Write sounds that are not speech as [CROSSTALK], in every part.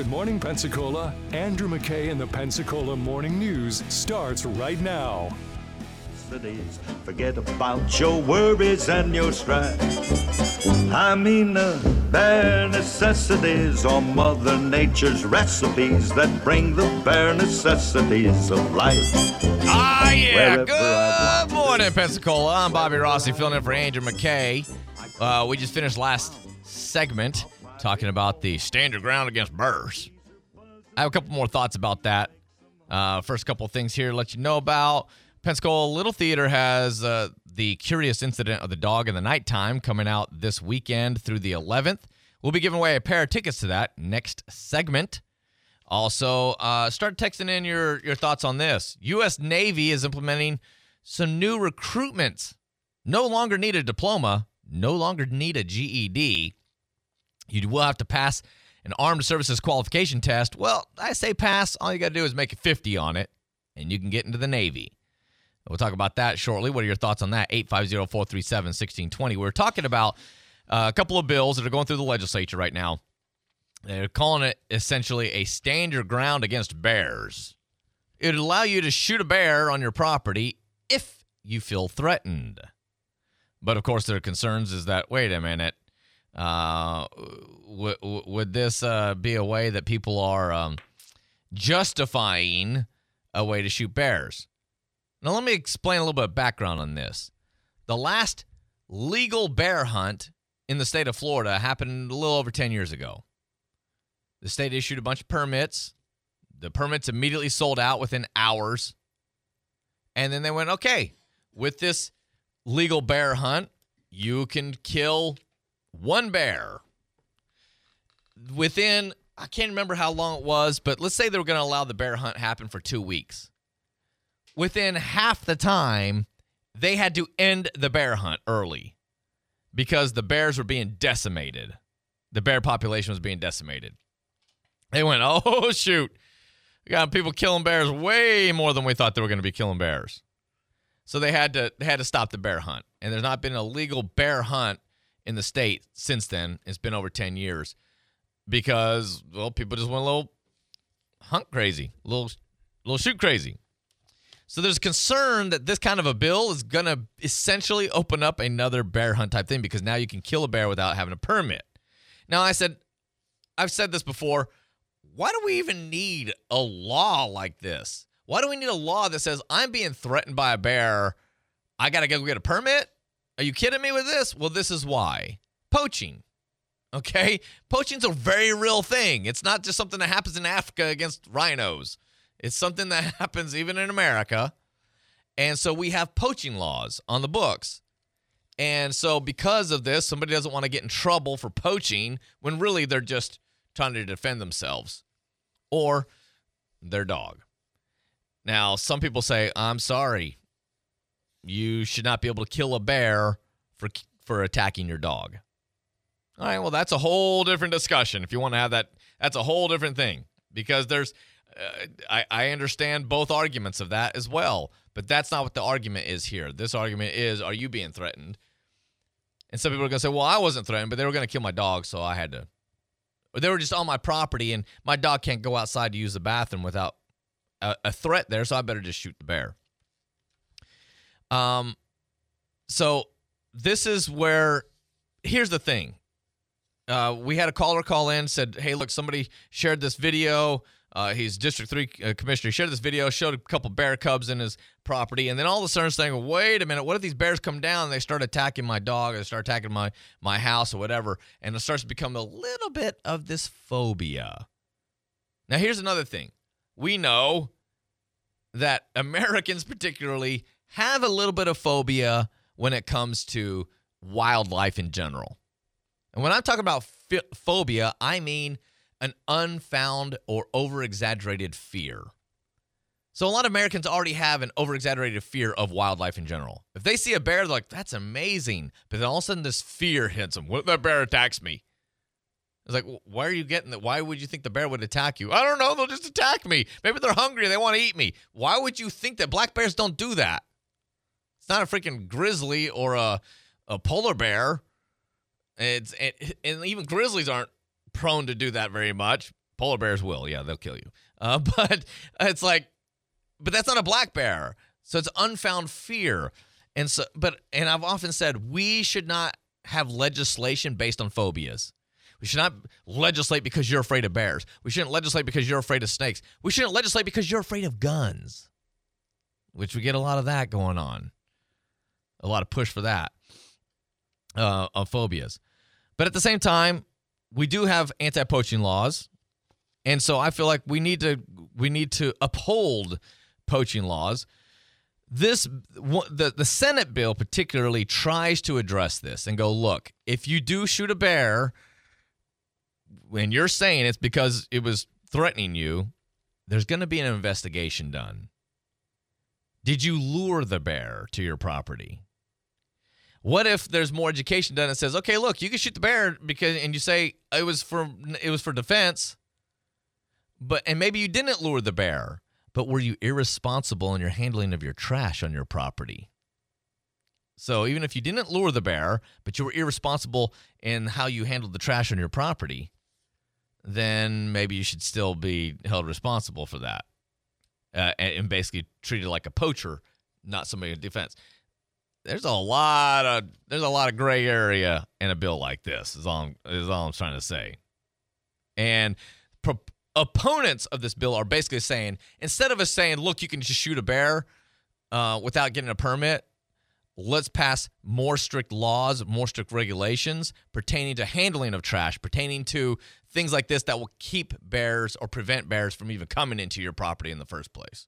Good Morning Pensacola, Andrew McKay and the Pensacola Morning News starts right now. Forget about your worries and your strife. I mean the bare necessities or Mother Nature's recipes that bring the bare necessities of life. Ah, yeah. Wherever Good morning, Pensacola. I'm Bobby Rossi, filling in for Andrew McKay. Uh, we just finished last segment talking about the stand your ground against Burrs. I have a couple more thoughts about that. Uh, first couple things here to let you know about. Pensacola Little Theater has uh, the curious incident of the dog in the nighttime coming out this weekend through the 11th. We'll be giving away a pair of tickets to that next segment. Also, uh, start texting in your, your thoughts on this. U.S. Navy is implementing some new recruitments. No longer need a diploma, no longer need a GED. You will have to pass an armed services qualification test. Well, I say pass. All you got to do is make a 50 on it, and you can get into the Navy. We'll talk about that shortly. What are your thoughts on that? 850 437 1620. We're talking about uh, a couple of bills that are going through the legislature right now. They're calling it essentially a stand your ground against bears. It would allow you to shoot a bear on your property if you feel threatened. But of course, their concerns is that wait a minute, uh, would this uh, be a way that people are um, justifying a way to shoot bears? Now, let me explain a little bit of background on this. The last legal bear hunt in the state of Florida happened a little over 10 years ago. The state issued a bunch of permits. The permits immediately sold out within hours. And then they went, okay, with this legal bear hunt, you can kill one bear. Within, I can't remember how long it was, but let's say they were going to allow the bear hunt happen for two weeks. Within half the time, they had to end the bear hunt early because the bears were being decimated. The bear population was being decimated. They went, [LAUGHS] oh, shoot. We got people killing bears way more than we thought they were going to be killing bears. So they had to they had to stop the bear hunt. And there's not been a legal bear hunt in the state since then. It's been over 10 years because well, people just went a little hunt crazy, a little little shoot crazy. So there's concern that this kind of a bill is going to essentially open up another bear hunt type thing because now you can kill a bear without having a permit. Now I said I've said this before, why do we even need a law like this? Why do we need a law that says I'm being threatened by a bear? I got to go get a permit? Are you kidding me with this? Well, this is why. Poaching. Okay? Poaching's a very real thing. It's not just something that happens in Africa against rhinos. It's something that [LAUGHS] happens even in America. And so we have poaching laws on the books. And so because of this, somebody doesn't want to get in trouble for poaching when really they're just trying to defend themselves or their dog. Now, some people say, "I'm sorry. You should not be able to kill a bear for for attacking your dog." All right, well, that's a whole different discussion. If you want to have that, that's a whole different thing because there's uh, I, I understand both arguments of that as well, but that's not what the argument is here. This argument is, are you being threatened? And some people are going to say, well, I wasn't threatened, but they were going to kill my dog, so I had to. Or they were just on my property, and my dog can't go outside to use the bathroom without a, a threat there, so I better just shoot the bear. Um, so this is where. Here's the thing. Uh, we had a caller call in said, "Hey, look, somebody shared this video. Uh, he's District Three uh, commissioner. He shared this video, showed a couple bear cubs in his property, and then all of a sudden saying, "Wait a minute, what if these bears come down and they start attacking my dog, or they start attacking my my house, or whatever?" And it starts to become a little bit of this phobia. Now, here's another thing: we know that Americans, particularly, have a little bit of phobia when it comes to wildlife in general. And when I'm talking about ph- phobia, I mean an unfound or over exaggerated fear. So, a lot of Americans already have an over exaggerated fear of wildlife in general. If they see a bear, they're like, that's amazing. But then all of a sudden, this fear hits them. What if that bear attacks me? It's like, why are you getting that? Why would you think the bear would attack you? I don't know. They'll just attack me. Maybe they're hungry they want to eat me. Why would you think that black bears don't do that? Not a freaking grizzly or a, a polar bear. It's and, and even grizzlies aren't prone to do that very much. Polar bears will, yeah, they'll kill you. Uh, [LAUGHS] but it's like, but that's not a black bear. So it's unfound fear. And so, but, and I've often said we should not have legislation based on phobias. We should not legislate because you're afraid of bears. We shouldn't legislate because you're afraid of snakes. We shouldn't legislate because you're afraid of guns, which we get a lot of that going on. A lot of push for that uh, of phobias. But at the same time, we do have anti-poaching laws, and so I feel like we need to we need to uphold poaching laws. This the the Senate bill particularly tries to address this and go, look, if you do shoot a bear, when you're saying it's because it was threatening you, there's going to be an investigation done. Did you lure the bear to your property? What if there's more education done that says, okay, look, you can shoot the bear because, and you say it was for it was for defense, but and maybe you didn't lure the bear, but were you irresponsible in your handling of your trash on your property? So even if you didn't lure the bear, but you were irresponsible in how you handled the trash on your property, then maybe you should still be held responsible for that, uh, and, and basically treated like a poacher, not somebody in defense there's a lot of there's a lot of gray area in a bill like this. Is all is all I'm trying to say. And pro- opponents of this bill are basically saying instead of us saying, look, you can just shoot a bear uh, without getting a permit, let's pass more strict laws, more strict regulations pertaining to handling of trash, pertaining to things like this that will keep bears or prevent bears from even coming into your property in the first place.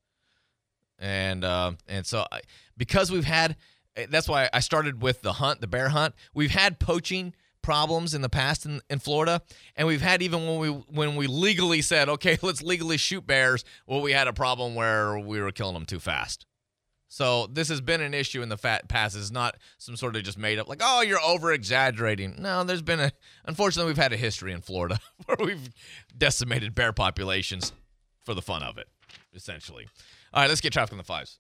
And uh, and so I, because we've had Eh, that's why I started with the hunt, the bear hunt. We've had poaching problems in the past in, in Florida, and we've had even when we when we legally said, okay, [LAUGHS] let's legally shoot bears. Well, we had a problem where we were killing them too fast. So this has been an issue in the fat past. It's not some sort of just made up like, oh, you're over exaggerating. No, there's been a unfortunately we've had a history in Florida [LAUGHS] where we've decimated bear populations for the fun of it, essentially. All right, let's get traffic on the fives.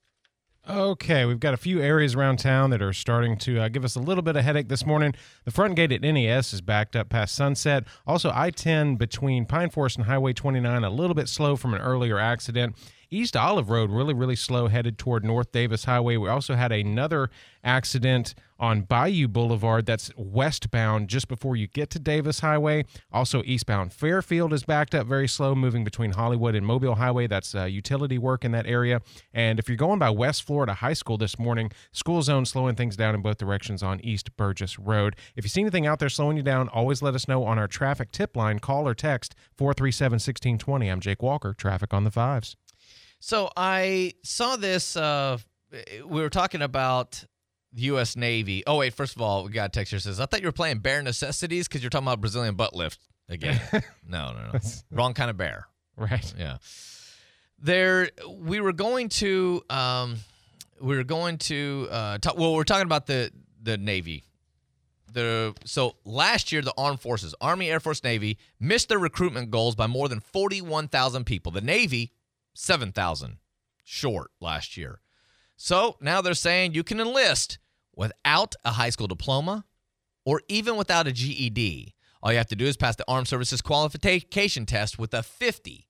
Okay, we've got a few areas around town that are starting to uh, give us a little bit of headache this morning. The front gate at NAS is backed up past Sunset. Also, I 10 between Pine Forest and Highway 29, a little bit slow from an earlier accident. East Olive Road, really, really slow, headed toward North Davis Highway. We also had another accident on Bayou Boulevard that's westbound just before you get to Davis Highway. Also, eastbound Fairfield is backed up very slow, moving between Hollywood and Mobile Highway. That's uh, utility work in that area. And if you're going by West Florida High School this morning, school zone slowing things down in both directions on East Burgess Road. If you see anything out there slowing you down, always let us know on our traffic tip line. Call or text 437 1620. I'm Jake Walker, traffic on the fives. So I saw this. Uh, we were talking about the U.S. Navy. Oh wait, first of all, we got a text here says, "I thought you were playing Bare Necessities because you're talking about Brazilian butt lift again." [LAUGHS] no, no, no, wrong kind of bear. Right. Yeah. There, we were going to, um, we were going to, uh, talk, well, we're talking about the the Navy. The so last year the armed forces, Army, Air Force, Navy missed their recruitment goals by more than forty-one thousand people. The Navy 7,000 short last year. So now they're saying you can enlist without a high school diploma or even without a GED. All you have to do is pass the Armed Services Qualification Test with a 50.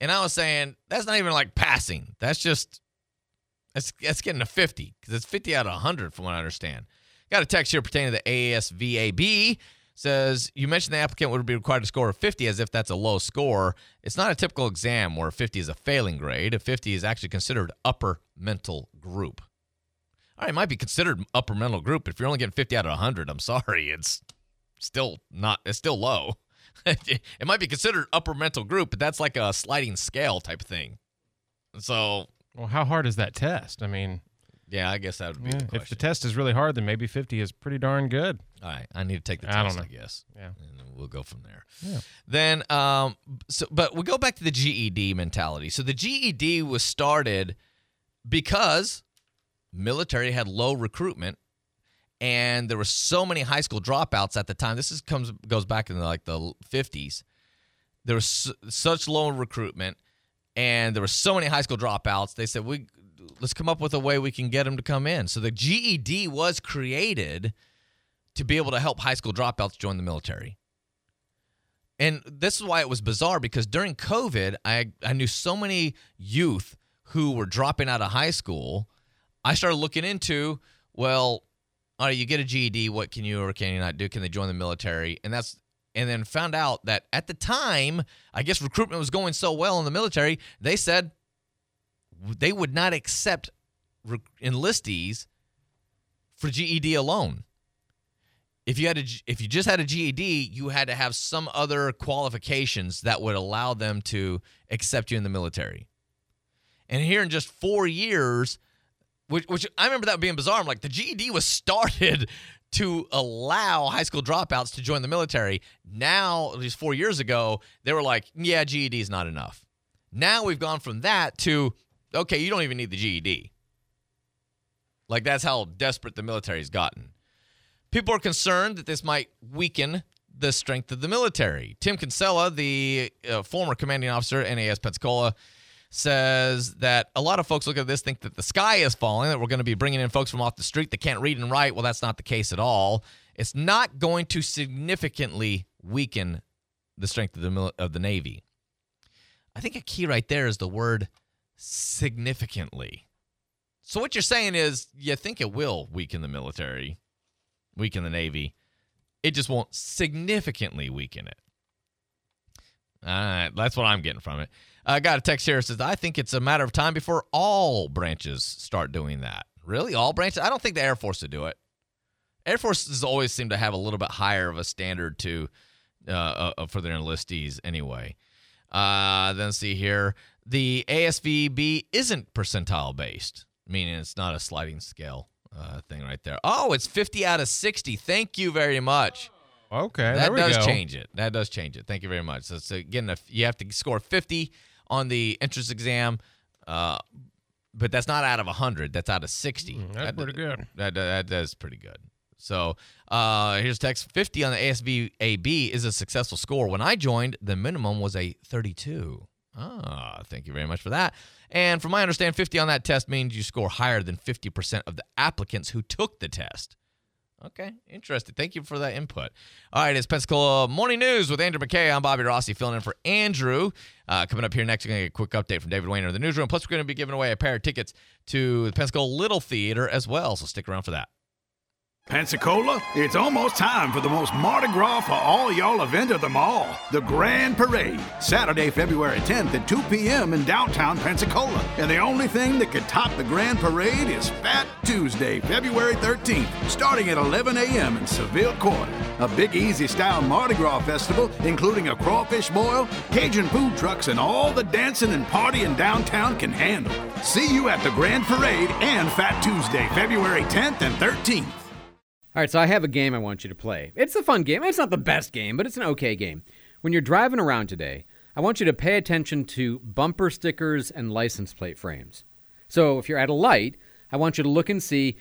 And I was saying, that's not even like passing. That's just, that's, that's getting a 50 because it's 50 out of 100 from what I understand. Got a text here pertaining to the ASVAB says you mentioned the applicant would be required to score a 50 as if that's a low score. It's not a typical exam where a 50 is a failing grade. A 50 is actually considered upper mental group. All right, it might be considered upper mental group, but if you're only getting 50 out of 100, I'm sorry, it's still not. It's still low. [LAUGHS] it might be considered upper mental group, but that's like a sliding scale type of thing. So, well, how hard is that test? I mean, yeah, I guess that would be. Yeah, the if the test is really hard, then maybe 50 is pretty darn good. All right, I need to take the test. I don't know. I guess. Yeah, and we'll go from there. Yeah. Then, um, so but we go back to the GED mentality. So the GED was started because military had low recruitment, and there were so many high school dropouts at the time. This is comes goes back in like the 50s. There was such low recruitment, and there were so many high school dropouts. They said we let's come up with a way we can get them to come in. So the GED was created to be able to help high school dropouts join the military. And this is why it was bizarre because during COVID, I I knew so many youth who were dropping out of high school. I started looking into, well, all right, you get a GED, what can you or can you not do? Can they join the military? And that's and then found out that at the time, I guess recruitment was going so well in the military, they said they would not accept enlistees for GED alone. If you had a, if you just had a GED, you had to have some other qualifications that would allow them to accept you in the military. And here in just four years, which, which I remember that being bizarre. I'm like, the GED was started [LAUGHS] to allow high school dropouts to join the military. Now, at least four years ago, they were like, yeah, GED is not enough. Now we've gone from that to, okay, you don't even need the GED. Like, that's how desperate the military's gotten. People are concerned that this might weaken the strength of the military. Tim Kinsella, the uh, former commanding officer, NAS Pensacola, says that a lot of folks look at this think that the sky is falling that we're going to be bringing in folks from off the street that can't read and write. Well that's not the case at all. It's not going to significantly weaken the strength of the of the navy. I think a key right there is the word significantly. So what you're saying is you think it will weaken the military weaken the navy. It just won't significantly weaken it. All right that's what i'm getting from it I got a text here that says, I think it's a matter of time before all branches start doing that. Really? All branches? I don't think the Air Force would do it. Air Forces always seem to have a little bit higher of a standard to uh, uh, for their enlistees anyway. Uh, then see here, the ASVAB isn't percentile based, meaning it's not a sliding scale uh, thing right there. Oh, it's 50 out of 60. Thank you very much. Okay, that does go. change it. That does change it. Thank you very much. So, so again, you have to score 50 on the entrance exam. Uh, but that's not out of 100. That's out of 60. Mm, that's that, pretty good. That, that, that is pretty good. So uh, here's text 50 on the ASVAB is a successful score. When I joined, the minimum was a 32. Ah, thank you very much for that. And from my understanding, 50 on that test means you score higher than 50% of the applicants who took the test. Okay, interesting. Thank you for that input. All right, it's Pensacola Morning News with Andrew McKay. I'm Bobby Rossi filling in for Andrew. Uh, coming up here next, we're going to get a quick update from David Wayner in the newsroom. Plus, we're going to be giving away a pair of tickets to the Pensacola Little Theater as well, so stick around for that. Pensacola, it's almost time for the most Mardi Gras for all y'all event of them all the Grand Parade. Saturday, February 10th at 2 p.m. in downtown Pensacola. And the only thing that could top the Grand Parade is Fat Tuesday, February 13th, starting at 11 a.m. in Seville Court. A Big Easy style Mardi Gras festival, including a crawfish boil, Cajun food trucks, and all the dancing and partying downtown can handle. See you at the Grand Parade and Fat Tuesday, February 10th and 13th. All right, so I have a game I want you to play. It's a fun game. It's not the best game, but it's an okay game. When you're driving around today, I want you to pay attention to bumper stickers and license plate frames. So if you're at a light, I want you to look and see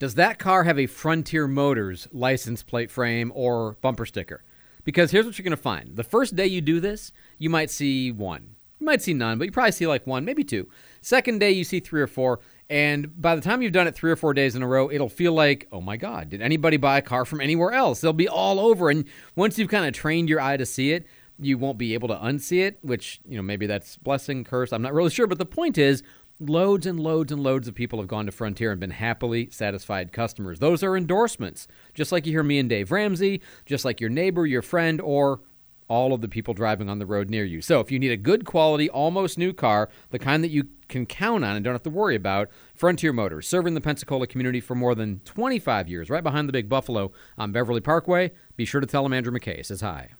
does that car have a Frontier Motors license plate frame or bumper sticker? Because here's what you're going to find. The first day you do this, you might see one. You might see none, but you probably see like one, maybe two. Second day, you see three or four. And by the time you've done it three or four days in a row, it'll feel like, oh my God, did anybody buy a car from anywhere else? They'll be all over. And once you've kind of trained your eye to see it, you won't be able to unsee it, which, you know, maybe that's blessing, curse. I'm not really sure. But the point is, loads and loads and loads of people have gone to Frontier and been happily satisfied customers. Those are endorsements, just like you hear me and Dave Ramsey, just like your neighbor, your friend, or all of the people driving on the road near you. So if you need a good quality, almost new car, the kind that you can count on and don't have to worry about, Frontier Motors, serving the Pensacola community for more than 25 years, right behind the Big Buffalo on Beverly Parkway. Be sure to tell them Andrew McKay says hi.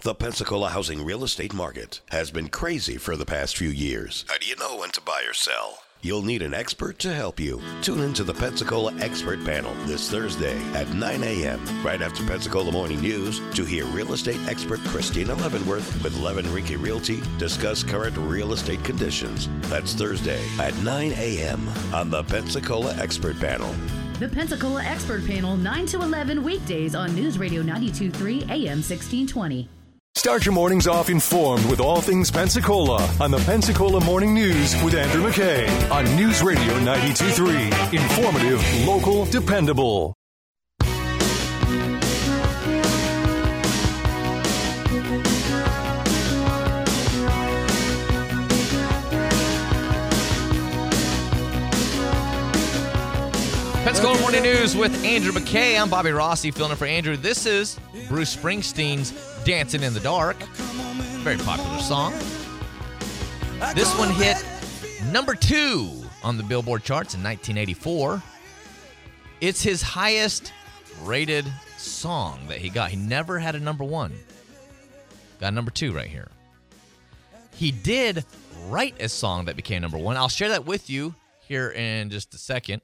The Pensacola housing real estate market has been crazy for the past few years. How do you know when to buy or sell? You'll need an expert to help you. Tune in to the Pensacola Expert Panel this Thursday at 9 a.m. right after Pensacola Morning News to hear real estate expert Christina Leavenworth with Levin Rinke Realty discuss current real estate conditions. That's Thursday at 9 a.m. on the Pensacola Expert Panel. The Pensacola Expert Panel, 9 to 11 weekdays on News Radio 923 AM 1620. Start your mornings off informed with all things Pensacola on the Pensacola Morning News with Andrew McKay on News Radio 923. Informative, local, dependable. Pensacola Morning News with Andrew McKay. I'm Bobby Rossi filling in for Andrew. This is Bruce Springsteen's Dancing in the Dark. Very popular song. This one hit number two on the Billboard charts in 1984. It's his highest rated song that he got. He never had a number one. Got number two right here. He did write a song that became number one. I'll share that with you here in just a second.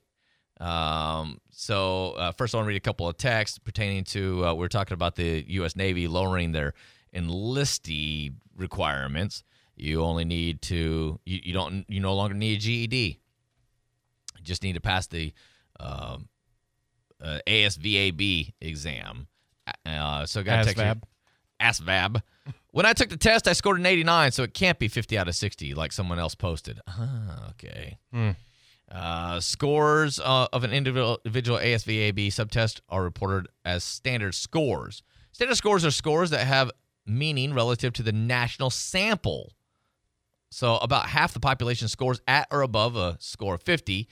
Um, so uh, first, I want to read a couple of texts pertaining to uh, we are talking about the U.S. Navy lowering their enlistee requirements. You only need to you, you don't you no longer need a GED. You just need to pass the um, uh, ASVAB exam. Uh, so got ASVAB. ASVAB. When I took the test, I scored an 89, so it can't be 50 out of 60 like someone else posted. Ah, okay. Uh, scores uh, of an individual, ASVAB subtest are reported as standard scores. Standard scores are scores that have meaning relative to the national sample. So about half the population scores at or above a score of 50,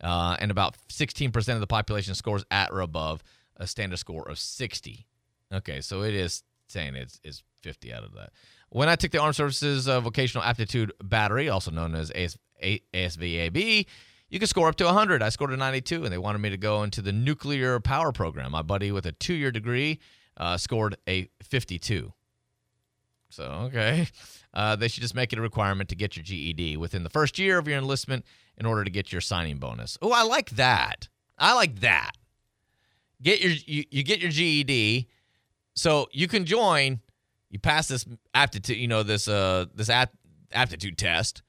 uh, and about 16% of the population scores at or above a standard score of 60. Okay, so it is saying it's, it's 50 out of that. When I took the Armed Services uh, Vocational Aptitude Battery, also known as AS, ASVAB, you can score up to 100. I scored a 92, and they wanted me to go into the nuclear power program. My buddy with a two year degree uh, scored a 52. So, okay. Uh, they should just make it a requirement to get your GED within the first year of your enlistment in order to get your signing bonus. Oh, I like that. I like that. Get your you, you get your GED, so you can join. You pass this aptitude, you know this uh this apt, aptitude test.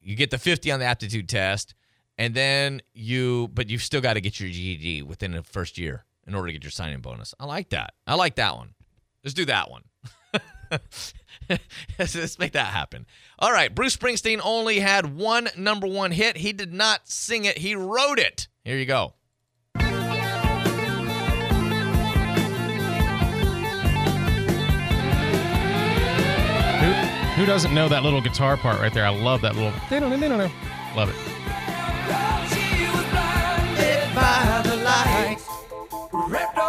You get the 50 on the aptitude test, and then you but you've still got to get your GED within the first year in order to get your signing bonus. I like that. I like that one. Let's do that one. let's, [LAUGHS] let's make that happen. All right, Bruce Springsteen only had one number one hit. He did not sing it, he wrote it. Here you go. Who, who doesn't know that little guitar part right there? I love that little. They don't know. They don't know. Love it.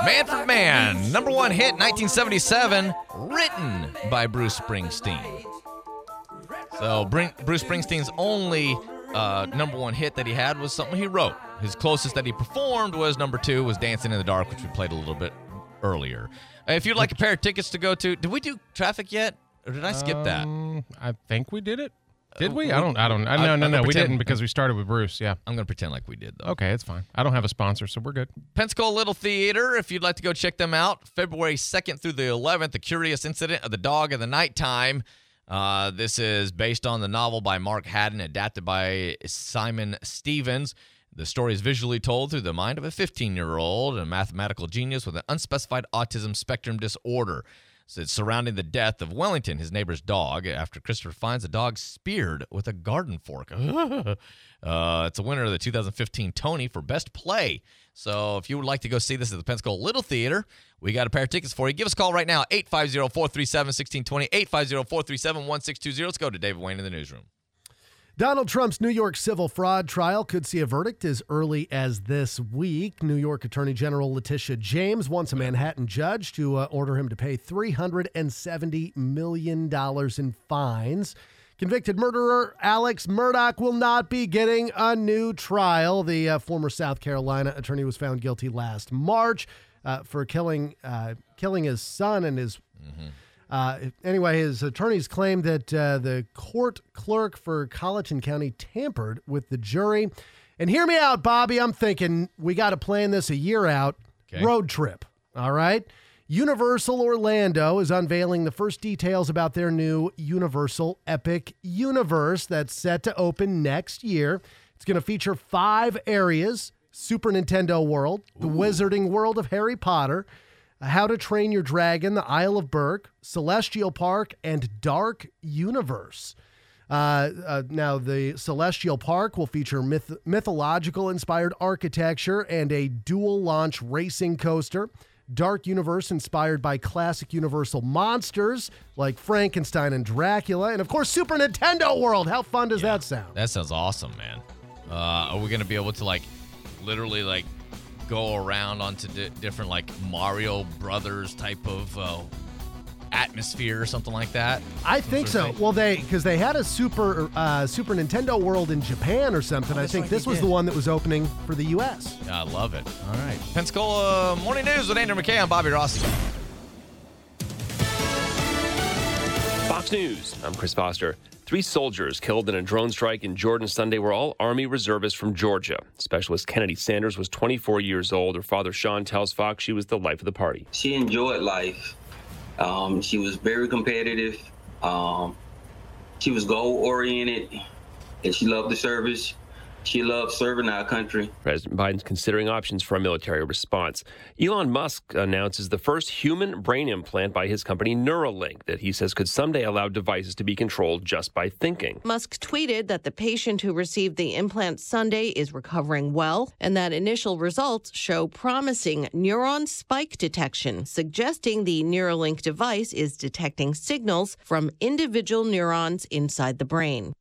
Manfred Mann, number one hit 1977, written by Bruce Springsteen. So Brin- Bruce Springsteen's only uh, number one hit that he had was something he wrote. His closest that he performed was number two, was Dancing in the Dark, which we played a little bit earlier. If you'd like a pair of tickets to go to, did we do traffic yet, or did I skip that? Um, I think we did it. Did Uh, we? I don't. I don't. I, no, no, I'm no. gonna We pretend- didn't because we started with Bruce. Yeah. I'm going to pretend like we did, though. Okay, it's fine. I don't have a sponsor, so we're good. Pensacola Little Theater, if you'd like to go check them out, February 2nd through the 11th, The Curious Incident of the Dog in the Nighttime. Uh, this is based on the novel by Mark Haddon, adapted by Simon Stephens. The story is visually told through the mind of a 15 year old, a mathematical genius with an unspecified autism spectrum disorder. Surrounding the death of Wellington, his neighbor's dog, after Christopher finds the dog speared with a garden fork. [LAUGHS] uh, it's a winner of the 2015 Tony for Best Play. So if you would like to go see this at the Pensacola Little Theater, we got a pair of tickets for you. Give us a call right now, 850-437-1620, 850-437-1620. Let's go to David Wayne in the newsroom. Donald Trump's New York civil fraud trial could see a verdict as early as this week. New York Attorney General Letitia James wants a Manhattan judge to uh, order him to pay $370 million in fines. Convicted murderer Alex Murdaugh will not be getting a new trial. The uh, former South Carolina attorney was found guilty last March uh, for killing uh, killing his son and his uh, anyway, his attorneys claim that uh, the court clerk for Colleton County tampered with the jury. And hear me out, Bobby. I'm thinking we got to plan this a year out. Okay. Road trip. All right. Universal Orlando is unveiling the first details about their new Universal Epic Universe that's set to open next year. It's going to feature five areas Super Nintendo World, the Wizarding World of Harry Potter, How to Train Your Dragon, the Isle of Berk, Celestial Park, and Dark Universe. Uh, uh, now, the Celestial Park will feature myth- mythological inspired architecture and a dual launch racing coaster. Dark Universe, inspired by classic Universal monsters like Frankenstein and Dracula. And of course, Super Nintendo World. How fun does that sound? That sounds awesome, man. Uh, are we going to be able to, like, literally like go around onto di- different like Mario Brothers type of uh, atmosphere or something like that? I think sort so. thing? Well, they because they had a super uh, Super Nintendo World in Japan or something. I think right, this was did. the one that was opening for the U.S. I love it. All right. Pensacola Morning News with Andrew McKay. I'm Bobby Rossi. Fox News. I'm Chris Foster. Three soldiers killed in a drone strike in Jordan Sunday were all Army reservists from Georgia. Specialist Kennedy Sanders was 24 years old. Her father, Sean, tells Fox she was the life of the party. she enjoyed life. Um, she was very competitive. Um, she was goal oriented, and she loved the service. She loved serving our country. President Biden's considering options for a military response. Elon Musk announces the first human brain implant by his company Neuralink that he says could someday allow devices to be controlled just by thinking. Musk tweeted that the patient who received the implant Sunday is recovering well and that initial results show promising neuron spike detection, suggesting the Neuralink device is detecting signals from individual neurons inside the brain.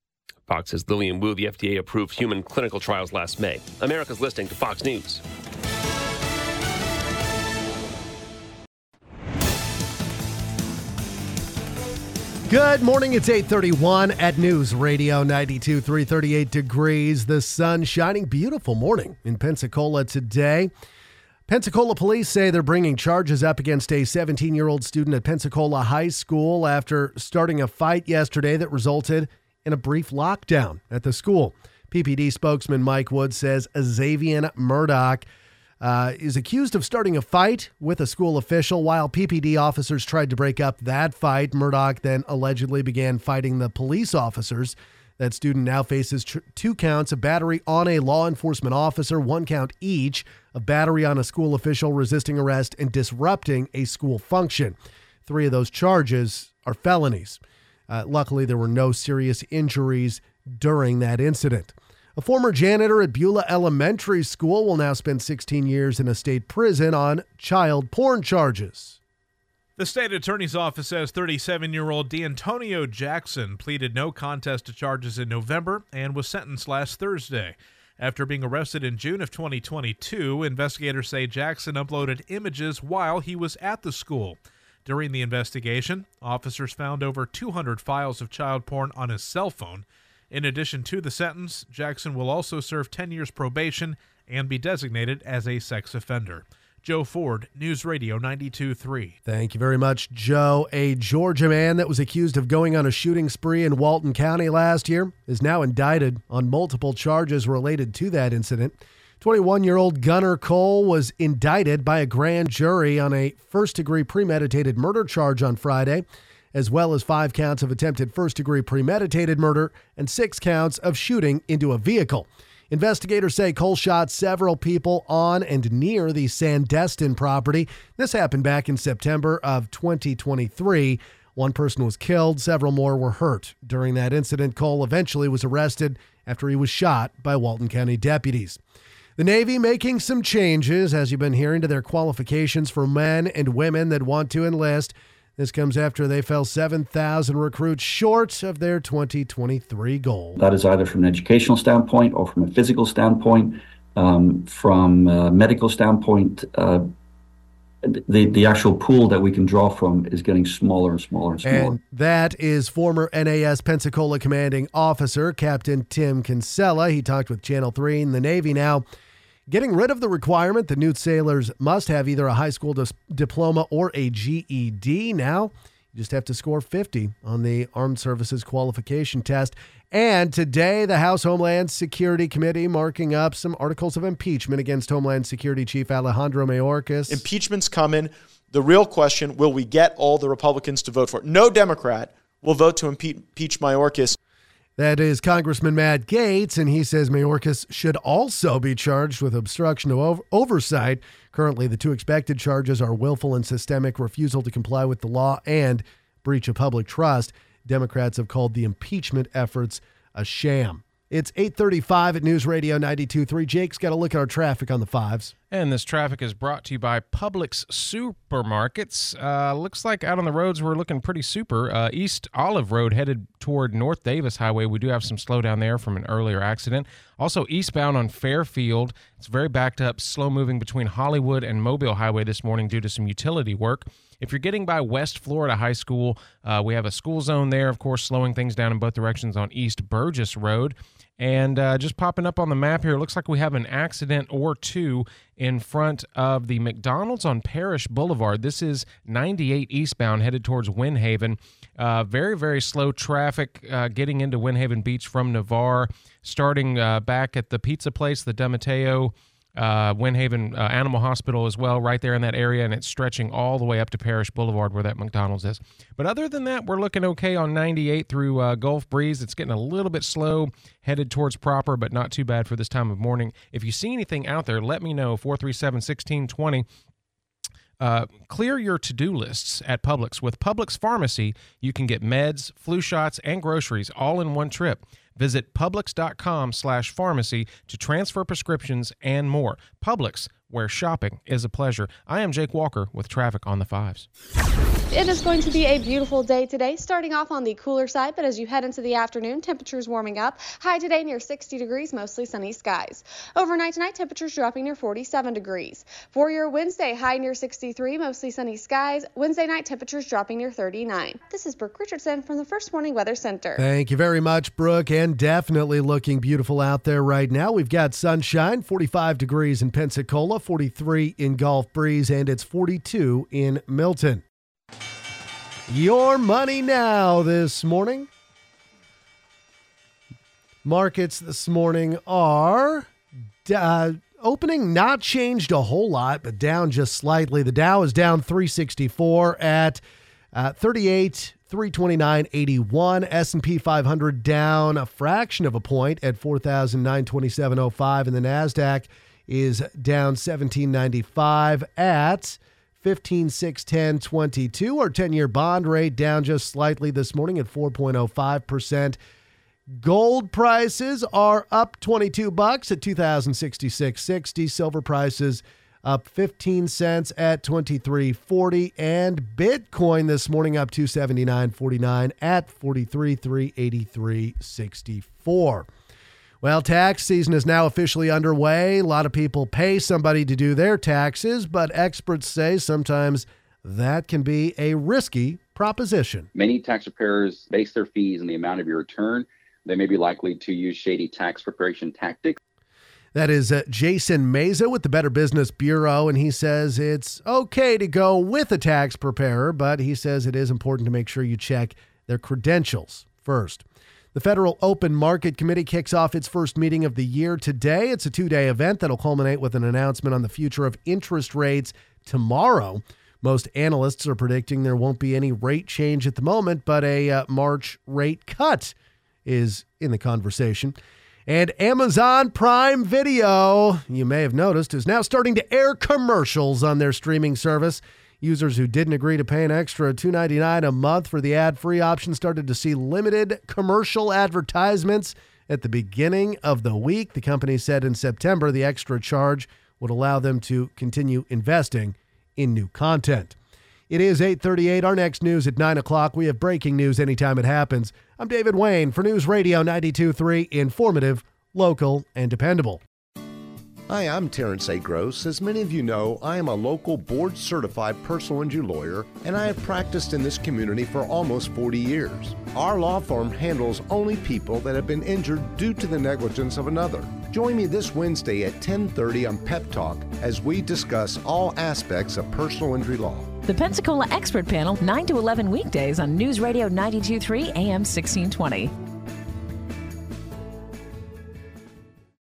Fox's Lillian Wu, the FDA approved human clinical trials last May. America's listening to Fox News. Good morning. It's 831 at News Radio 92, 338 degrees. The sun shining. Beautiful morning in Pensacola today. Pensacola police say they're bringing charges up against a 17 year old student at Pensacola High School after starting a fight yesterday that resulted in a brief lockdown at the school. PPD spokesman Mike Wood says Xavier Murdoch uh, is accused of starting a fight with a school official. While PPD officers tried to break up that fight, Murdoch then allegedly began fighting the police officers. That student now faces tr- two counts of battery on a law enforcement officer, one count each of battery on a school official, resisting arrest, and disrupting a school function. Three of those charges are felonies. Uh, luckily, there were no serious injuries during that incident. A former janitor at Beulah Elementary School will now spend 16 years in a state prison on child porn charges. The state attorney's office says 37 year old D'Antonio Jackson pleaded no contest to charges in November and was sentenced last Thursday. After being arrested in June of 2022, investigators say Jackson uploaded images while he was at the school. During the investigation, officers found over 200 files of child porn on his cell phone. In addition to the sentence, Jackson will also serve 10 years probation and be designated as a sex offender. Joe Ford, News Radio 92.3. Thank you very much, Joe. A Georgia man that was accused of going on a shooting spree in Walton County last year is now indicted on multiple charges related to that incident. 21 year old Gunnar Cole was indicted by a grand jury on a first degree premeditated murder charge on Friday, as well as five counts of attempted first degree premeditated murder and six counts of shooting into a vehicle. Investigators say Cole shot several people on and near the Sandestin property. This happened back in September of 2023. One person was killed, several more were hurt. During that incident, Cole eventually was arrested after he was shot by Walton County deputies. The Navy making some changes, as you've been hearing, to their qualifications for men and women that want to enlist. This comes after they fell 7,000 recruits short of their 2023 goal. That is either from an educational standpoint or from a physical standpoint, um, from a medical standpoint. Uh, the the actual pool that we can draw from is getting smaller and smaller and smaller. And that is former NAS Pensacola commanding officer Captain Tim Kinsella. He talked with Channel 3 in the Navy now. Getting rid of the requirement that new sailors must have either a high school dis- diploma or a GED. Now, you just have to score 50 on the Armed Services Qualification Test. And today, the House Homeland Security Committee marking up some articles of impeachment against Homeland Security Chief Alejandro Mayorkas. Impeachment's coming. The real question will we get all the Republicans to vote for it? No Democrat will vote to impe- impeach Mayorkas. That is Congressman Matt Gaetz, and he says Mayorkas should also be charged with obstruction of ov- oversight. Currently, the two expected charges are willful and systemic refusal to comply with the law and breach of public trust. Democrats have called the impeachment efforts a sham. It's 835 at News Radio 92.3. Jake's got a look at our traffic on the fives. And this traffic is brought to you by Publix Supermarkets. Uh, looks like out on the roads we're looking pretty super. Uh, East Olive Road headed toward North Davis Highway. We do have some slowdown there from an earlier accident. Also eastbound on Fairfield. It's very backed up, slow moving between Hollywood and Mobile Highway this morning due to some utility work. If you're getting by West Florida High School, uh, we have a school zone there, of course, slowing things down in both directions on East Burgess Road. And uh, just popping up on the map here, looks like we have an accident or two in front of the McDonald's on Parish Boulevard. This is 98 eastbound, headed towards Windhaven. Uh, very, very slow traffic uh, getting into Windhaven Beach from Navarre, starting uh, back at the pizza place, the DeMatteo uh, Windhaven uh, Animal Hospital as well, right there in that area, and it's stretching all the way up to Parish Boulevard where that McDonald's is. But other than that, we're looking okay on 98 through uh, Gulf Breeze. It's getting a little bit slow, headed towards proper, but not too bad for this time of morning. If you see anything out there, let me know. 437 1620. Uh, clear your to-do lists at Publix. With Publix Pharmacy, you can get meds, flu shots, and groceries all in one trip. Visit Publix.com slash pharmacy to transfer prescriptions and more. Publix, where shopping is a pleasure. I am Jake Walker with traffic on the fives. It is going to be a beautiful day today, starting off on the cooler side, but as you head into the afternoon, temperatures warming up. High today near 60 degrees, mostly sunny skies. Overnight tonight, temperatures dropping near 47 degrees. For your Wednesday, high near 63, mostly sunny skies. Wednesday night, temperatures dropping near 39. This is Brooke Richardson from the First Warning Weather Center. Thank you very much, Brooke, and definitely looking beautiful out there right now. We've got sunshine, 45 degrees in Pensacola, 43 in Gulf Breeze, and it's 42 in Milton. Your money now this morning. Markets this morning are uh, opening not changed a whole lot, but down just slightly. The Dow is down 364 at uh, 38 329.81 S&P 500 down a fraction of a point at 4927.05 and the Nasdaq is down 1795 at 15.610.22. Our 10-year bond rate down just slightly this morning at 4.05%. Gold prices are up 22 bucks at 2066.60. Silver prices up 15 cents at 23.40 and Bitcoin this morning up 279.49 at 43.383.64. Well, tax season is now officially underway. A lot of people pay somebody to do their taxes, but experts say sometimes that can be a risky proposition. Many tax preparers base their fees on the amount of your return. They may be likely to use shady tax preparation tactics. That is uh, Jason Meza with the Better Business Bureau, and he says it's okay to go with a tax preparer, but he says it is important to make sure you check their credentials first. The Federal Open Market Committee kicks off its first meeting of the year today. It's a two day event that'll culminate with an announcement on the future of interest rates tomorrow. Most analysts are predicting there won't be any rate change at the moment, but a uh, March rate cut is in the conversation. And Amazon Prime Video, you may have noticed, is now starting to air commercials on their streaming service. Users who didn't agree to pay an extra $2.99 a month for the ad free option started to see limited commercial advertisements at the beginning of the week. The company said in September the extra charge would allow them to continue investing in new content. It is 838. Our next news at 9 o'clock. We have breaking news anytime it happens. I'm David Wayne for News Radio 92.3, informative, local, and dependable. Hi, I'm Terrence A. Gross. As many of you know, I am a local board certified personal injury lawyer, and I have practiced in this community for almost 40 years. Our law firm handles only people that have been injured due to the negligence of another. Join me this Wednesday at 10:30 on Pep Talk as we discuss all aspects of personal injury law. The Pensacola Expert Panel, 9 to 11 weekdays on News Radio 923 AM 1620.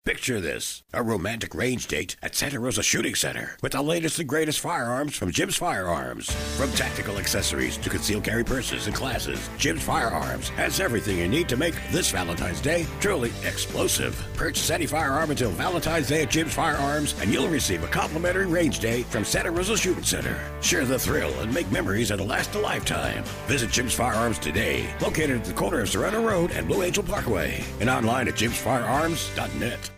Picture this a romantic range date at Santa Rosa Shooting Center with the latest and greatest firearms from Jim's Firearms. From tactical accessories to concealed carry purses and classes, Jim's Firearms has everything you need to make this Valentine's Day truly explosive. Purchase any firearm until Valentine's Day at Jim's Firearms, and you'll receive a complimentary range day from Santa Rosa Shooting Center. Share the thrill and make memories that'll last a lifetime. Visit Jim's Firearms today, located at the corner of Sorrento Road and Blue Angel Parkway, and online at jimsfirearms.net.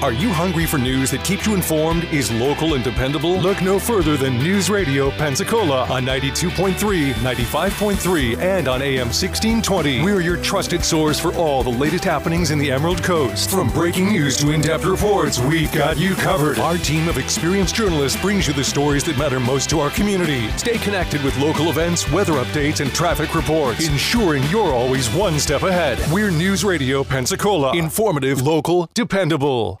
Are you hungry for news that keeps you informed, is local and dependable? Look no further than News Radio Pensacola on 92.3, 95.3, and on AM 1620. We're your trusted source for all the latest happenings in the Emerald Coast. From breaking news to in depth reports, we've got you covered. Our team of experienced journalists brings you the stories that matter most to our community. Stay connected with local events, weather updates, and traffic reports, ensuring you're always one step ahead. We're News Radio Pensacola. Informative, local, dependable.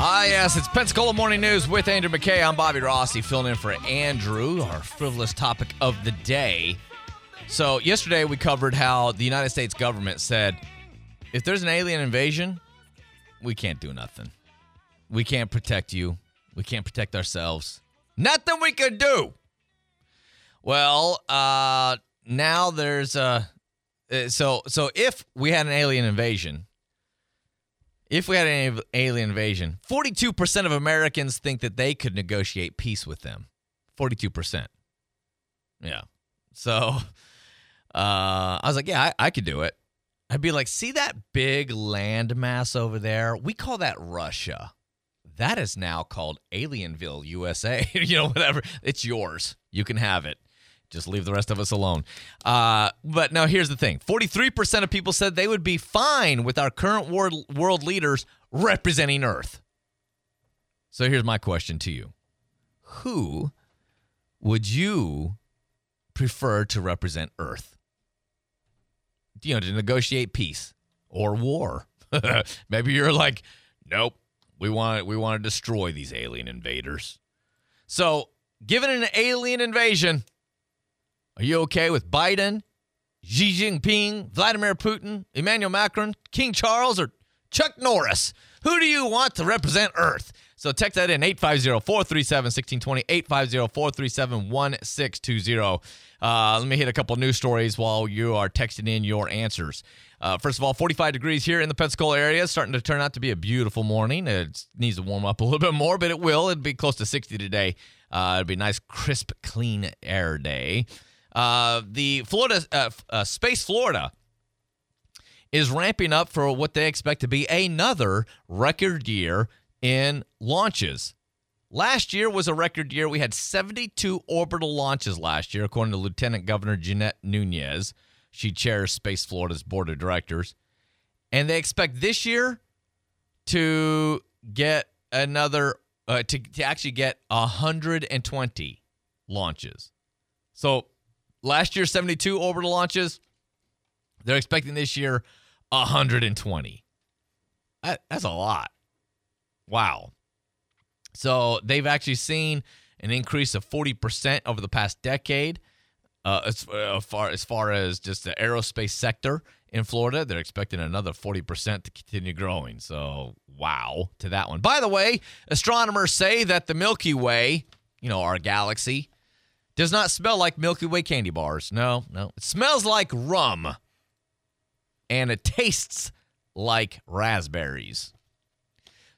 Ah, yes, it's Pensacola Morning News with Andrew McKay. I'm Bobby Rossi, filling in for Andrew, our frivolous topic of the day. So, yesterday we covered how the United States government said if there's an alien invasion, we can't do nothing. We can't protect you. We can't protect ourselves. Nothing we can do. Well, uh, now there's a. Uh, so, so if we had an alien invasion, if we had an alien invasion, 42% of Americans think that they could negotiate peace with them. 42%. Yeah. So uh, I was like, yeah, I, I could do it. I'd be like, see that big landmass over there? We call that Russia. That is now called Alienville, USA. [LAUGHS] you know, whatever. It's yours. You can have it. Just leave the rest of us alone. Uh, but now here's the thing 43% of people said they would be fine with our current world, world leaders representing Earth. So here's my question to you Who would you prefer to represent Earth? You know, to negotiate peace or war. [LAUGHS] Maybe you're like, nope, we want we want to destroy these alien invaders. So, given an alien invasion, are you okay with Biden, Xi Jinping, Vladimir Putin, Emmanuel Macron, King Charles, or Chuck Norris? Who do you want to represent Earth? So text that in 850-437-1620, 850-437-1620. Uh, let me hit a couple news stories while you are texting in your answers. Uh, first of all, 45 degrees here in the Pensacola area. Starting to turn out to be a beautiful morning. It needs to warm up a little bit more, but it will. It'll be close to 60 today. Uh, it'll be a nice, crisp, clean air day. Uh, the Florida uh, uh, Space Florida is ramping up for what they expect to be another record year in launches. Last year was a record year. We had 72 orbital launches last year, according to Lieutenant Governor Jeanette Nunez. She chairs Space Florida's board of directors. And they expect this year to get another, uh, to, to actually get 120 launches. So last year, 72 orbital launches. They're expecting this year 120. That, that's a lot. Wow. So they've actually seen an increase of 40% over the past decade. Uh, as, uh, far as far as just the aerospace sector in Florida, they're expecting another 40% to continue growing. So, wow to that one. By the way, astronomers say that the Milky Way, you know, our galaxy, does not smell like Milky Way candy bars. No, no. It smells like rum. And it tastes like raspberries.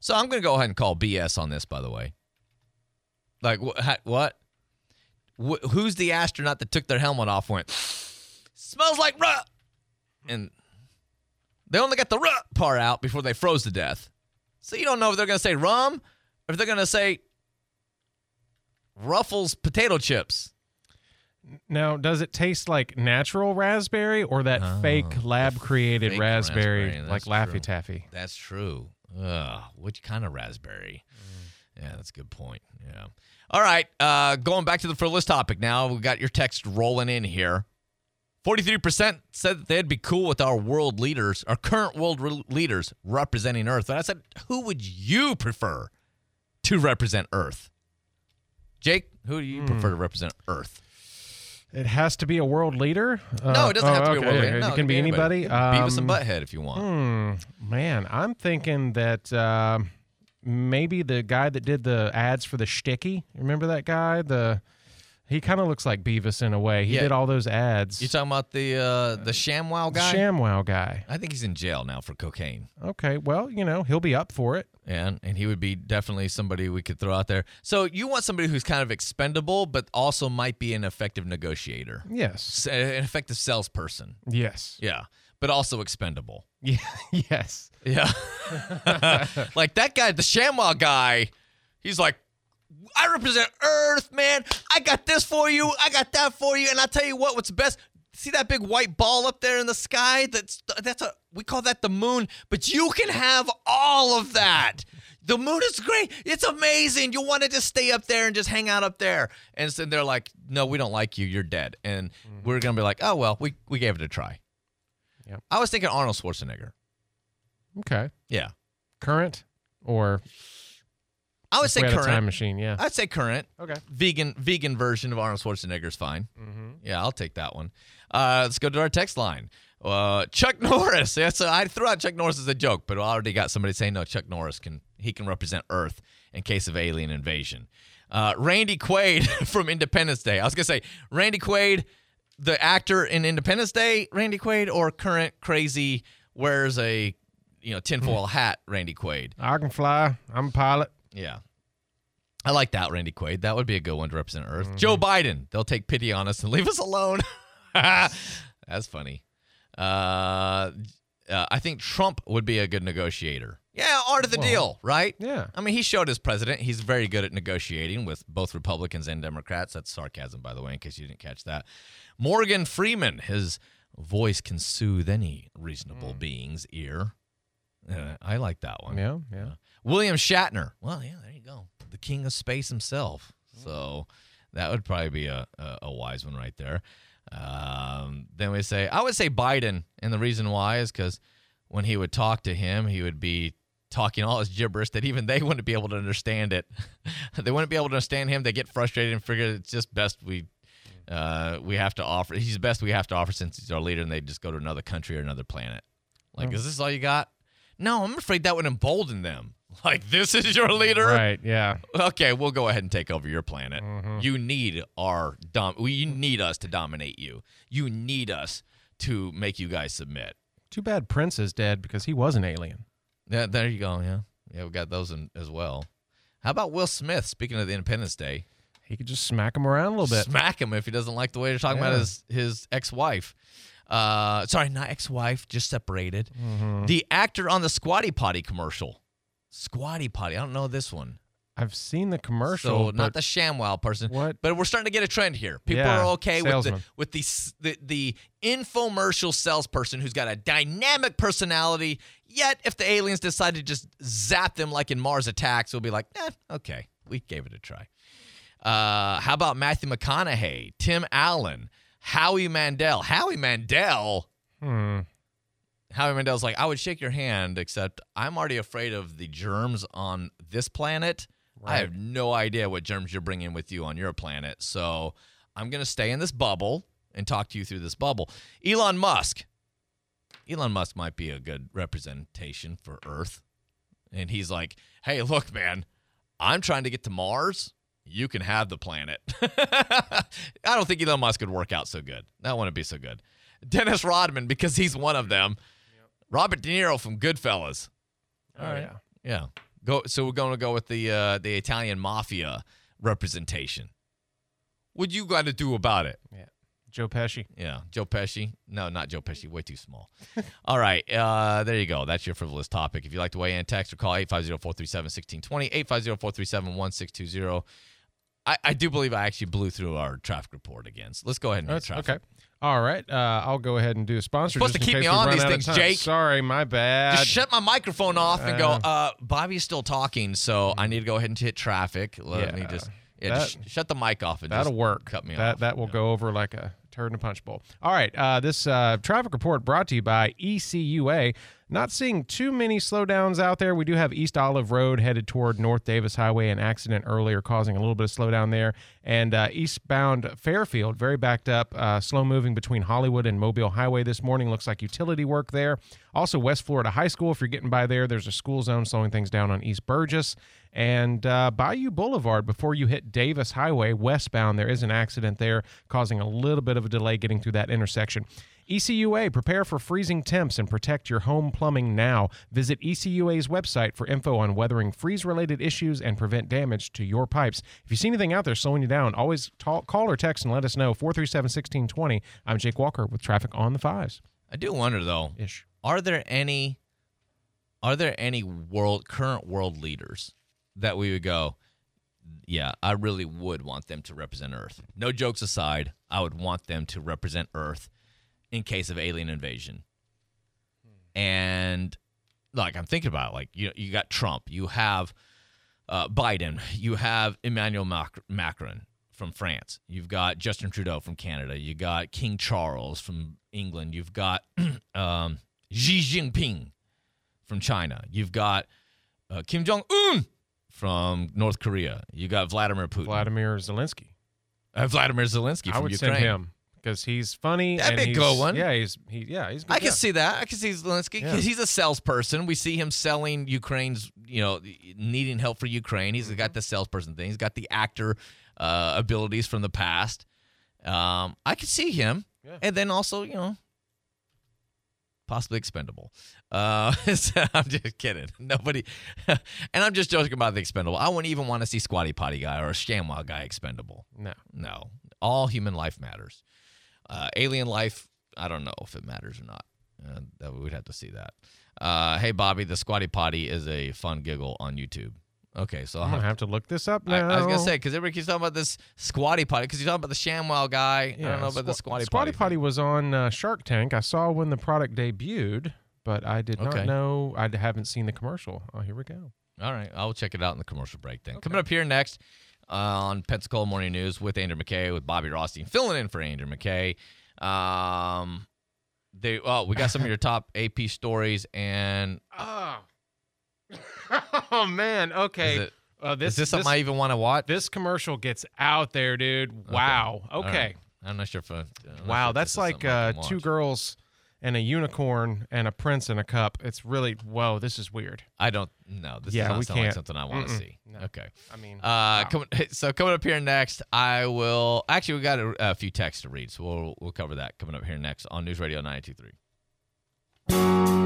So I'm going to go ahead and call BS on this, by the way. Like, wh- what? Wh- who's the astronaut that took their helmet off went, smells like rum? And they only got the rum part out before they froze to death. So you don't know if they're going to say rum or if they're going to say Ruffles potato chips. Now, does it taste like natural raspberry or that fake lab created fake raspberry, raspberry, like Laffy true. Taffy? That's true. Ugh, which kind of raspberry? Yeah, that's a good point. Yeah. All right. Uh, going back to the frivolous topic now. We got your text rolling in here. 43% said that they'd be cool with our world leaders, our current world re- leaders representing Earth. And I said, who would you prefer to represent Earth? Jake, who do you prefer to represent Earth? It has to be a world leader. No, it doesn't oh, have to be a world leader. It No, it can can be anybody. anybody. Beavis and Um, Butthead if you want. Hmm, man, I'm thinking that uh, maybe the guy that did the ads for the Sticky. Remember that guy? The he kind of looks like Beavis in a way. He Yeah. did all those ads. You talking about the uh, the ShamWow guy? ShamWow guy. I think he's in jail now for cocaine. Okay, well, you know he'll be up for it. And and he would be definitely somebody we could throw out there. So you want somebody who's kind of expendable, but also might be an effective negotiator. Yes. An effective salesperson. Yes. Yeah. But also expendable. Yeah. [LAUGHS] yes. Yeah. [LAUGHS] like that guy, the ShamWow guy, he's like, I represent Earth, man. I got this for you. I got that for you. And I'll tell you what, what's best. See that big white ball up there in the sky? That's that's a we call that the moon, but you can have all of that. The moon is great. It's amazing. You want to just stay up there and just hang out up there. And so they're like, "No, we don't like you. You're dead." And we're going to be like, "Oh, well, we we gave it a try." Yep. I was thinking Arnold Schwarzenegger. Okay. Yeah. Current or I would say we had a current. time machine. Yeah. I'd say current. Okay. Vegan vegan version of Arnold Schwarzenegger is fine. Mhm. Yeah, I'll take that one. Uh, let's go to our text line. Uh, Chuck [LAUGHS] Norris. Yeah, so I threw out Chuck Norris as a joke, but I already got somebody saying no. Chuck Norris can he can represent Earth in case of alien invasion. Uh, Randy Quaid [LAUGHS] from Independence Day. I was gonna say Randy Quaid, the actor in Independence Day, Randy Quaid, or current crazy wears a you know tinfoil hat, Randy Quaid. I can fly. I'm a pilot. Yeah. I like that, Randy Quaid. That would be a good one to represent Earth. Joe Biden. They'll take pity on us and leave us alone. [LAUGHS] That's funny. Uh, uh, I think Trump would be a good negotiator. Yeah, art of the Well, deal, right? Yeah. I mean, he showed as president he's very good at negotiating with both Republicans and Democrats. That's sarcasm, by the way, in case you didn't catch that. Morgan Freeman, his voice can soothe any reasonable being's ear. Uh, I like that one. Yeah. Yeah. William Shatner. Well, yeah, there you go. The king of space himself. So that would probably be a, a, a wise one right there. Um, then we say, I would say Biden. And the reason why is because when he would talk to him, he would be talking all his gibberish that even they wouldn't be able to understand it. [LAUGHS] they wouldn't be able to understand him. They get frustrated and figure it's just best we. Uh, we have to offer. He's the best we have to offer since he's our leader, and they just go to another country or another planet. Like, Oh. is this all you got? No, I'm afraid that would embolden them. [LAUGHS] Like, this is your leader? Right. Yeah. Okay, we'll go ahead and take over your planet. Mm-hmm. You need our dom. we- You need us to dominate you. You need us to make you guys submit. Too bad Prince is dead because he was an alien. Yeah, there you go. Yeah, yeah, we got those in, as well. How about Will Smith? Speaking of the Independence Day, He could just smack him around a little bit. smack him if he doesn't like the way they're talking about his his ex wife. Uh, sorry, not ex wife, just separated. Mhm. The actor on the Squatty Potty commercial. Squatty Potty. I don't know this one. I've seen the commercial. So not the ShamWow person, What? but we're starting to get a trend here. People Yeah, are okay with the with the, the the infomercial salesperson who's got a dynamic personality. Yet, if the aliens decide to just zap them like in Mars Attacks, we'll be like, eh, okay, we gave it a try. Uh, how about Matthew McConaughey, Tim Allen, Howie Mandel? Howie Mandel. Hmm. Howie Mandel's like, I would shake your hand, except I'm already afraid of the germs on this planet. I have no idea what germs you're bringing with you on your planet. So I'm going to stay in this bubble and talk to you through this bubble. Elon Musk. Elon Musk might be a good representation for Earth. And he's like, hey, look, man, I'm trying to get to Mars. You can have the planet. [LAUGHS] I don't think Elon Musk could work out so good. That wouldn't be so good. Dennis Rodman, because he's one of them. Robert De Niro from Goodfellas. Oh, yeah. Yeah. Go. So we're going to go with the uh, the Italian mafia representation. What you got to do about it? Yeah. Joe Pesci. Yeah, Joe Pesci. No, not Joe Pesci. Way too small. [LAUGHS] All right. Uh, there you go. That's your frivolous topic. If you'd like to weigh in, text or call 850-437-1620, 850-437-1620. I, I do believe I actually blew through our traffic report again. So let's go ahead and hit That's traffic. okay. All right, uh, I'll go ahead and do a sponsor. Supposed just to in keep me on these things. Jake. Sorry, my bad. Just shut my microphone off and go. Uh, Uh, Bobby's still talking, so I need to go ahead and hit traffic. Let me just, yeah, That- just shut the mic off and That'll just work. Cut me that off. that will go over like a turd in a punch bowl. All right. Uh, this uh, traffic report brought to you by ECUA. Not seeing too many slowdowns out there. We do have East Olive Road headed toward North Davis Highway. An accident earlier causing a little bit of slowdown there. And uh, eastbound Fairfield, very backed up, uh, slow moving between Hollywood and Mobile Highway this morning. Looks like utility work there. Also, West Florida High School, if you're getting by there, there's a school zone slowing things down on East Burgess. And uh, Bayou Boulevard, before you hit Davis Highway westbound, there is an accident there causing a little bit of a delay getting through that intersection. ECUA, prepare for freezing temps and protect your home plumbing now. Visit ECUA's website for info on weathering freeze related issues and prevent damage to your pipes. If you see anything out there slowing you down, always talk, call or text and let us know. 437 1620. I'm Jake Walker with traffic on the fives. I do wonder though. Ish. Are there any? Are there any world current world leaders that we would go? Yeah, I really would want them to represent Earth. No jokes aside, I would want them to represent Earth in case of alien invasion. And like I'm thinking about, it, like you you got Trump, you have uh, Biden, you have Emmanuel Mac- Macron from France, you've got Justin Trudeau from Canada, you got King Charles from England, you've got [CLEARS THROAT] um, Xi Jinping from China, you've got uh, Kim Jong Un from North Korea, you got Vladimir Putin, Vladimir Zelensky. uh, Vladimir Zelensky I from would Ukraine. send him because he's funny. That'd and be a good one. Yeah, he's he, yeah he's. Good, I can yeah. see that. I can see Zelensky. Yeah. He's a salesperson. We see him selling Ukraine's, you know, needing help for Ukraine. He's Mm-hmm. got the salesperson thing. He's got the actor uh, abilities from the past. Um, I could see him, Yeah. and then also, you know, possibly expendable. Uh, [LAUGHS] so I'm just kidding. Nobody, [LAUGHS] and I'm just joking about the expendable. I wouldn't even want to see Squatty Potty guy or a ShamWow guy expendable. No. No, all human life matters. Uh, alien life, I don't know if it matters or not. Uh, that we'd have to see that. Uh, hey, Bobby, the Squatty Potty is a fun giggle on YouTube. Okay, so I'll I'm gonna have have to look this up I, now. I was gonna say because everybody keeps talking about this Squatty Potty because you're talking about the ShamWow guy. I don't know about the squatty potty. Squatty Potty. Potty was on uh, Shark Tank. I saw when the product debuted, but I did not Okay. know. I haven't seen the commercial. Oh, here we go. All right, I'll check it out in the commercial break then. Coming up here next on Pensacola Morning News with Andrew McKay, with Bobby Rothstein filling in for Andrew McKay. Um, they oh, we got some of your top [LAUGHS] AP stories and Oh, [LAUGHS] oh man. Okay. Is it- uh, this is this something I even want to watch? This commercial gets out there, dude. Wow. All Okay. right. I'm not sure if. Uh, Wow, sure if that's like uh, two girls and a unicorn and a prince in a cup. It's really whoa. This is weird. I don't know. This Yeah, does not sound like something I want to see. No. Okay. I mean, Uh, coming, [LAUGHS] so coming up here next, I will actually we got a, a few texts to read, so we'll we'll cover that coming up here next on News Radio 923.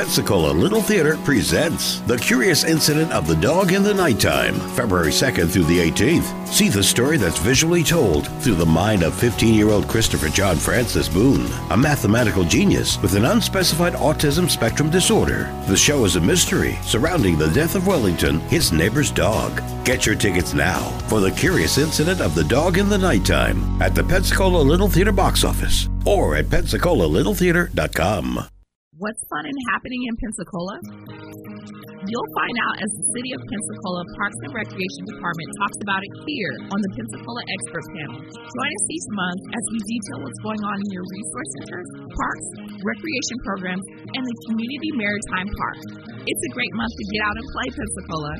Pensacola Little Theater presents The Curious Incident of the Dog in the Nighttime, February 2nd through the 18th. See the story that's visually told through the mind of 15 year old Christopher John Francis Boone, a mathematical genius with an unspecified autism spectrum disorder. The show is a mystery surrounding the death of Wellington, his neighbor's dog. Get your tickets now for The Curious Incident of the Dog in the Nighttime at the Pensacola Little Theater box office or at pensacolalittletheater.com. What's fun and happening in Pensacola? You'll find out as the City of Pensacola Parks and Recreation Department talks about it here on the Pensacola Expert Panel. Join us each month as we detail what's going on in your resource centers, parks, recreation programs, and the Community Maritime Park. It's a great month to get out and play Pensacola.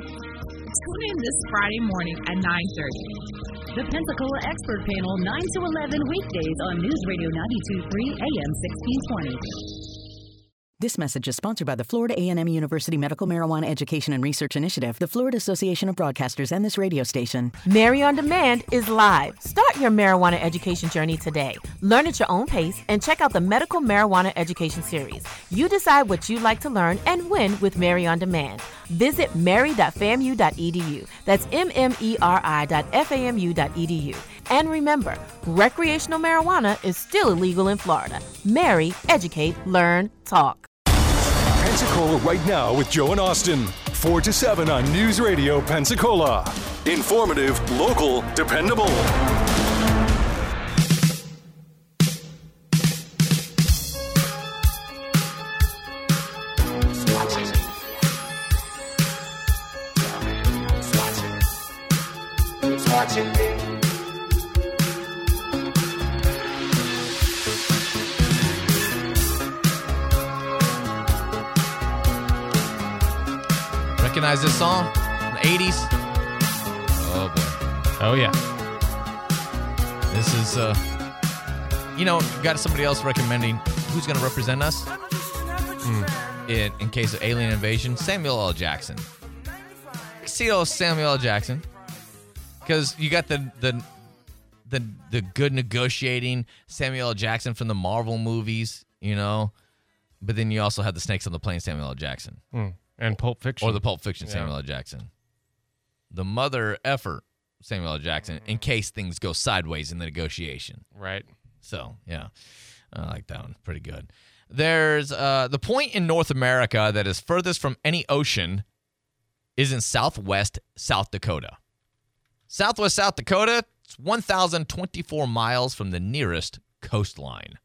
Tune in this Friday morning at 9:30. The Pensacola Expert Panel, 9 to 11 weekdays on News Radio 923 AM 1620. This message is sponsored by the Florida A&M University Medical Marijuana Education and Research Initiative, the Florida Association of Broadcasters, and this radio station. MMERI on Demand is live. Start your marijuana education journey today. Learn at your own pace and check out the Medical Marijuana Education Series. You decide what you'd like to learn and when with MMERI on Demand. Visit mmeri.famu.edu. That's M-M-E-R-I dot. And remember, recreational marijuana is still illegal in Florida. Mary, educate, learn, talk. Pensacola right now with Joe and Austin. 4 to 7 on News Radio Pensacola. Informative, local, dependable. Watching me. Recognize this song from the 80s? Oh boy. Oh yeah. This is uh you know, you got somebody else recommending who's going to represent us in, in case of alien invasion. Samuel L. Jackson. See, oh Samuel L. Jackson, because you got the the the the good negotiating Samuel L. Jackson from the Marvel movies, you know, but then you also had the snakes on the plane Samuel L. Jackson, Hmm. And Pulp Fiction. or the Pulp Fiction Yeah. Samuel L. Jackson, the mother effort Samuel L. Jackson, in case things go sideways in the negotiation. Right. So yeah, I like that one. Pretty good. There's uh, the point in North America that is furthest from any ocean is in Southwest South Dakota. Southwest South Dakota, it's 1,024 miles from the nearest coastline.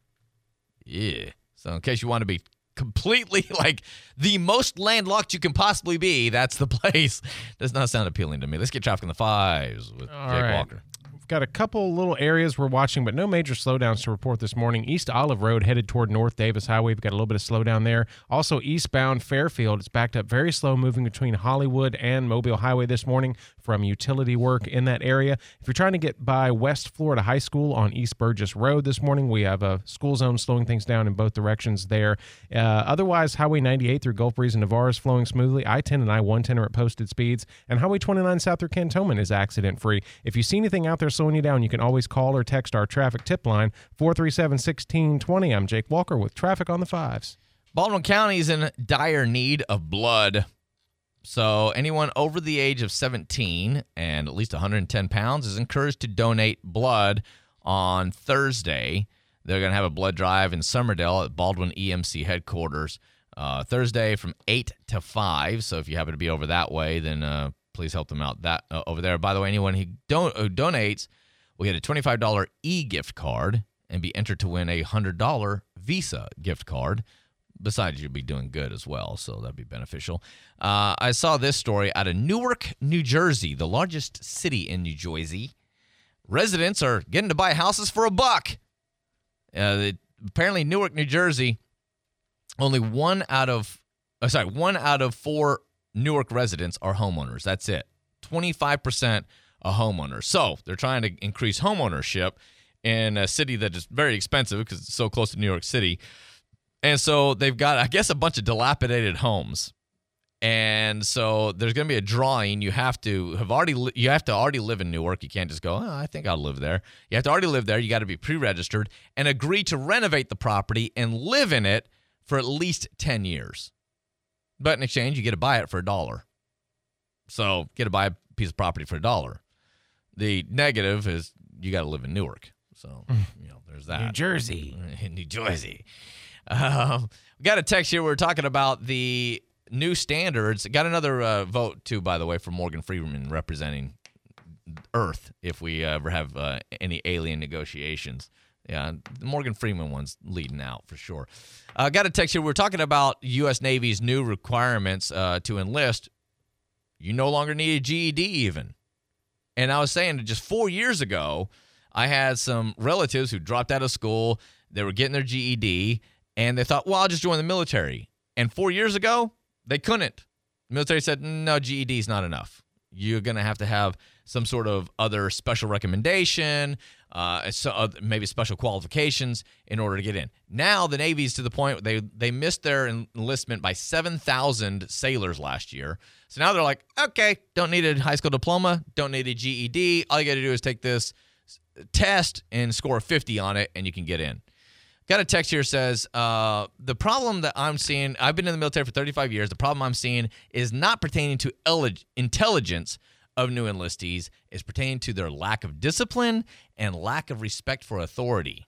Yeah. So in case you want to be completely [LAUGHS] like the most landlocked you can possibly be, that's the [LAUGHS] place. Does not sound appealing to me. Let's get traffic in the fives with All Jake right. Walker. We've got a couple little areas we're watching, but no major slowdowns to report this morning. East Olive Road headed toward North Davis Highway. We've got a little bit of slowdown there. Also, eastbound Fairfield, it's backed up very slow moving between Hollywood and Mobile Highway this morning from utility work in that area. If you're trying to get by West Florida High School on East Burgess Road this morning, we have a school zone slowing things down in both directions there. Uh, otherwise, Highway 98 through Gulf Breeze and Navarre is flowing smoothly. I 10 and I 110 are at posted speeds, and Highway 29 south through Cantonment is accident free. If you see anything out there slowing you down, you can always call or text our traffic tip line 437 1620. I'm Jake Walker with traffic on the fives. Baldwin County is in dire need of blood. So anyone over the age of 17 and at least 110 pounds is encouraged to donate blood on Thursday. They're going to have a blood drive in Summerdale at Baldwin EMC headquarters uh, Thursday from 8 to 5. So if you happen to be over that way, then uh, please help them out that uh, over there. By the way, anyone who, don- who donates will get a $25 e-gift card and be entered to win a $100 Visa gift card. Besides, you'll be doing good as well, so that'd be beneficial. Uh, I saw this story out of Newark, New Jersey, the largest city in New Jersey. Residents are getting to buy houses for a buck. Uh, apparently, Newark, New Jersey, only one out of, oh, sorry, one out of four Newark residents are homeowners. That's it. 25% are homeowners. So they're trying to increase homeownership in a city that is very expensive because it's so close to New York City. And so they've got, I guess, a bunch of dilapidated homes. And so there's going to be a drawing. You have to have already li- you have to already live in Newark. You can't just go, oh, I think I'll live there. You have to already live there. You got to be pre-registered and agree to renovate the property and live in it for at least 10 years. But in exchange, you get to buy it for a dollar. So get to buy a piece of property for a dollar. The negative is you got to live in Newark. So mm. you know, there's that. [LAUGHS] New Jersey. New Jersey. Um, we got a text here. We are talking about the new standards. Got another uh, vote too, by the way, for Morgan Freeman representing Earth. If we ever have uh, any alien negotiations, yeah, the Morgan Freeman one's leading out for sure. Uh, got a text here. We're talking about U.S. Navy's new requirements uh, to enlist. You no longer need a GED even. And I was saying just four years ago, I had some relatives who dropped out of school. They were getting their GED, and they thought, well, I'll just join the military. And four years ago, they couldn't. The military said, no, GED is not enough. You're going to have to have some sort of other special recommendation, uh, so, uh, maybe special qualifications in order to get in. Now the Navy's to the point they they missed their enlistment by 7,000 sailors last year. So now they're like, okay, don't need a high school diploma, don't need a GED. All you got to do is take this test and score a 50 on it, and you can get in. Got a text here says uh, the problem that I'm seeing. I've been in the military for 35 years. The problem I'm seeing is not pertaining to intelligence of new enlistees. Is pertaining to their lack of discipline and lack of respect for authority.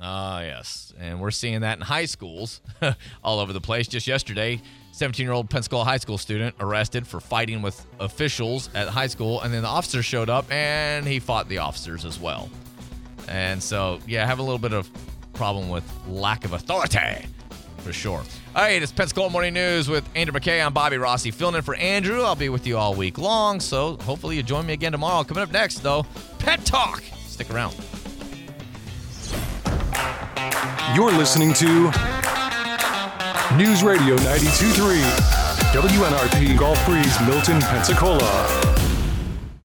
Ah, yes, and we're seeing that in high schools [LAUGHS] all over the place. Just yesterday, 17-year-old Pensacola high school student arrested for fighting with officials at high school, and then the officer showed up and he fought the officers as well. And so, yeah, have a little bit of problem with lack of authority For sure. All right, it's Pensacola Morning News with Andrew McKay. I'm Bobby Rossi, filling in for Andrew. I'll be with you all week long, so hopefully you join me again tomorrow. Coming up next, though, Pet Talk. Stick around. You're listening to News Radio 92.3 WNRP Gulf Breeze, Milton, Pensacola.